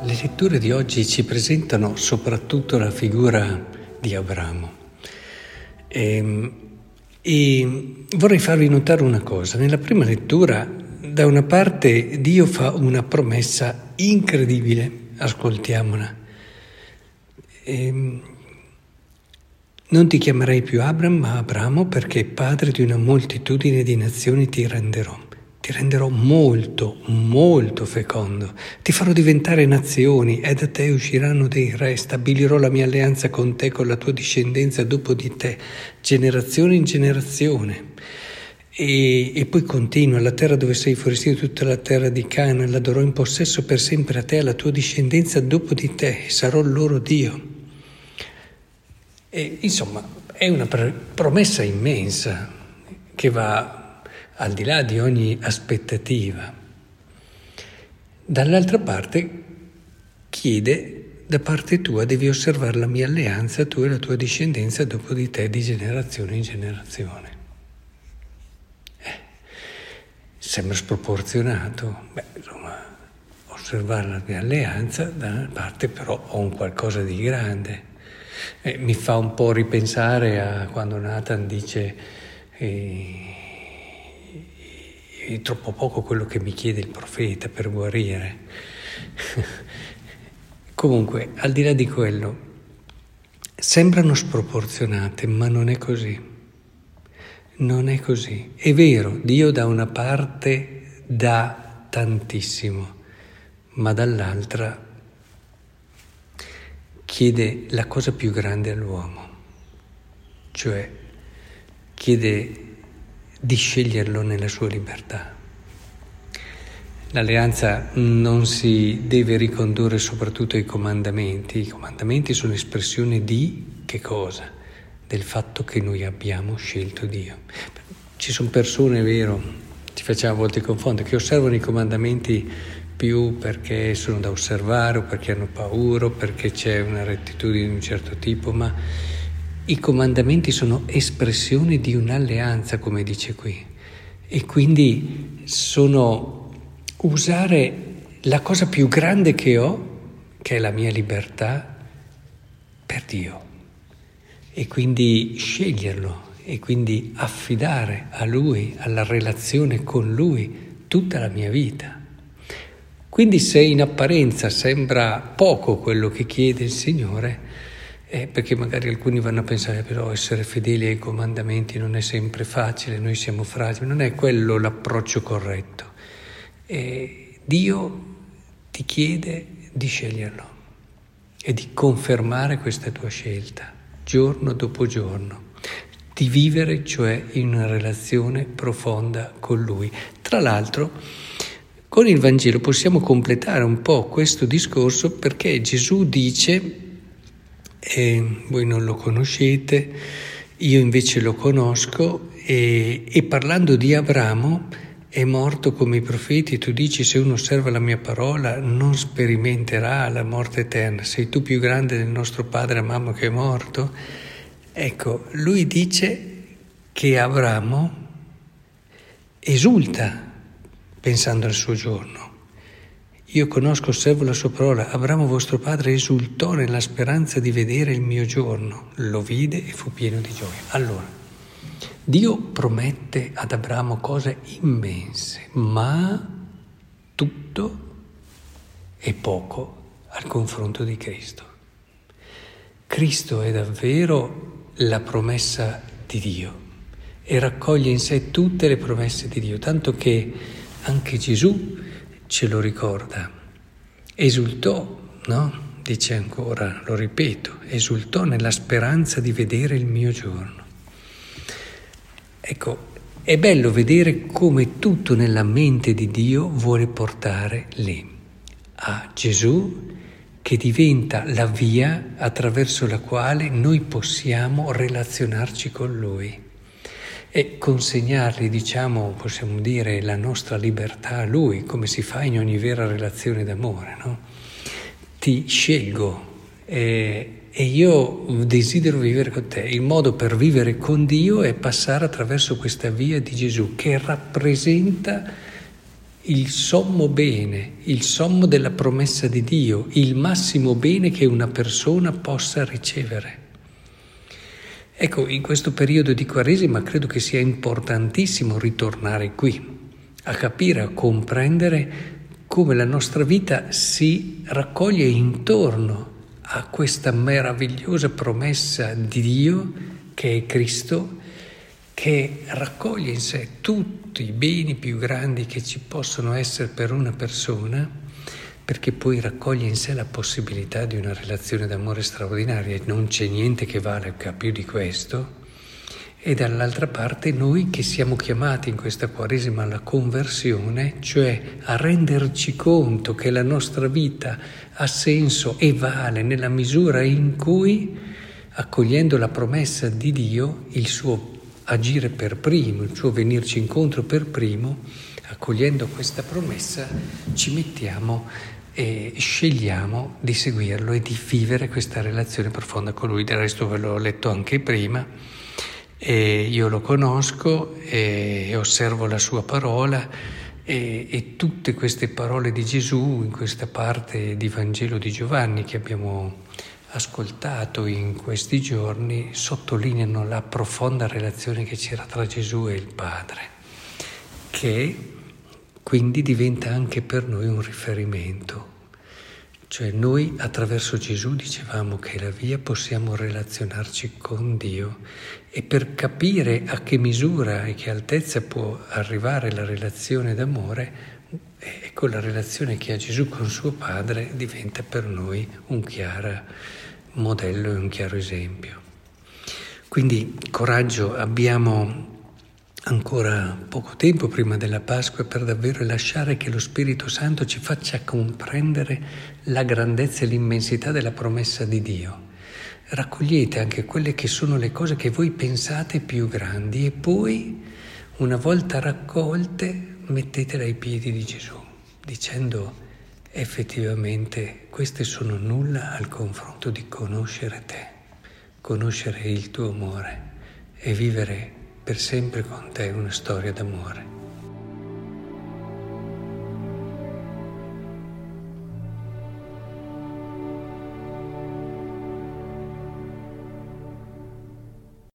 Le letture di oggi ci presentano soprattutto la figura di Abramo. E, ehm, e, vorrei farvi notare una cosa. Nella prima lettura, da una parte, Dio fa una promessa incredibile. Ascoltiamola. E, ehm, non ti chiamerai più Abram, ma Abramo, perché padre di una moltitudine di nazioni ti renderò ti renderò molto, molto fecondo, ti farò diventare nazioni e da te usciranno dei re, stabilirò la mia alleanza con te, con la tua discendenza dopo di te, generazione in generazione. E, e poi continua, la terra dove sei fuoriuscito, tutta la terra di Cana, la darò in possesso per sempre a te, alla tua discendenza dopo di te, e sarò loro Dio. E, insomma, è una promessa immensa che va al di là di ogni aspettativa. Dall'altra parte chiede da parte tua devi osservare la mia alleanza, tu e la tua discendenza dopo di te di generazione in generazione. Eh, sembra sproporzionato, beh, insomma, osservare la mia alleanza, da una parte però ho un qualcosa di grande. Eh, mi fa un po' ripensare a quando Nathan dice eh, è troppo poco quello che mi chiede il profeta per guarire. Comunque, al di là di quello, sembrano sproporzionate, ma non è così. Non è così. È vero, Dio da una parte dà tantissimo, ma dall'altra chiede la cosa più grande all'uomo, cioè chiede di sceglierlo nella sua libertà. L'alleanza non si deve ricondurre soprattutto ai comandamenti, i comandamenti sono espressione di che cosa? Del fatto che noi abbiamo scelto Dio. Ci sono persone, è vero, ci facciamo a volte confondere, che osservano i comandamenti più perché sono da osservare o perché hanno paura o perché c'è una rettitudine di un certo tipo, ma i comandamenti sono espressione di un'alleanza, come dice qui, e quindi sono usare la cosa più grande che ho, che è la mia libertà, per Dio, e quindi sceglierlo, e quindi affidare a Lui, alla relazione con Lui, tutta la mia vita. Quindi se in apparenza sembra poco quello che chiede il Signore, eh, perché magari alcuni vanno a pensare però essere fedeli ai comandamenti non è sempre facile, noi siamo fragili, non è quello l'approccio corretto. Eh, Dio ti chiede di sceglierlo e di confermare questa tua scelta giorno dopo giorno, di vivere cioè in una relazione profonda con Lui. Tra l'altro, con il Vangelo possiamo completare un po' questo discorso perché Gesù dice e voi non lo conoscete, io invece lo conosco e, e parlando di Abramo è morto come i profeti, tu dici se uno osserva la mia parola non sperimenterà la morte eterna, sei tu più grande del nostro padre mamma che è morto? Ecco, lui dice che Abramo esulta pensando al suo giorno. Io conosco, osservo la sua parola. Abramo vostro padre esultò nella speranza di vedere il mio giorno. Lo vide e fu pieno di gioia. Allora, Dio promette ad Abramo cose immense, ma tutto è poco al confronto di Cristo. Cristo è davvero la promessa di Dio e raccoglie in sé tutte le promesse di Dio, tanto che anche Gesù ce lo ricorda. Esultò, no? Dice ancora, lo ripeto, esultò nella speranza di vedere il mio giorno. Ecco, è bello vedere come tutto nella mente di Dio vuole portare lì, a Gesù che diventa la via attraverso la quale noi possiamo relazionarci con Lui e consegnargli, diciamo, possiamo dire, la nostra libertà a Lui, come si fa in ogni vera relazione d'amore. No? Ti scelgo e, e io desidero vivere con te. Il modo per vivere con Dio è passare attraverso questa via di Gesù che rappresenta il sommo bene, il sommo della promessa di Dio, il massimo bene che una persona possa ricevere. Ecco, in questo periodo di Quaresima credo che sia importantissimo ritornare qui, a capire, a comprendere come la nostra vita si raccoglie intorno a questa meravigliosa promessa di Dio che è Cristo, che raccoglie in sé tutti i beni più grandi che ci possono essere per una persona, perché poi raccoglie in sé la possibilità di una relazione d'amore straordinaria e non c'è niente che valga più di questo. E dall'altra parte noi che siamo chiamati in questa Quaresima alla conversione, cioè a renderci conto che la nostra vita ha senso e vale nella misura in cui, accogliendo la promessa di Dio, il suo agire per primo, il suo venirci incontro per primo, accogliendo questa promessa, ci mettiamo e scegliamo di seguirlo e di vivere questa relazione profonda con lui. Del resto ve l'ho letto anche prima, e io lo conosco e osservo la sua parola e, e tutte queste parole di Gesù in questa parte di Vangelo di Giovanni che abbiamo ascoltato in questi giorni sottolineano la profonda relazione che c'era tra Gesù e il Padre, che quindi diventa anche per noi un riferimento. Cioè noi attraverso Gesù dicevamo che la via possiamo relazionarci con Dio e per capire a che misura e che altezza può arrivare la relazione d'amore, ecco la relazione che ha Gesù con suo Padre diventa per noi un chiaro modello e un chiaro esempio. Quindi coraggio, abbiamo ancora poco tempo prima della Pasqua per davvero lasciare che lo Spirito Santo ci faccia comprendere la grandezza e l'immensità della promessa di Dio. Raccogliete anche quelle che sono le cose che voi pensate più grandi e poi, una volta raccolte, mettetele ai piedi di Gesù, dicendo effettivamente queste sono nulla al confronto di conoscere te, conoscere il tuo amore e vivere per sempre con te una storia d'amore.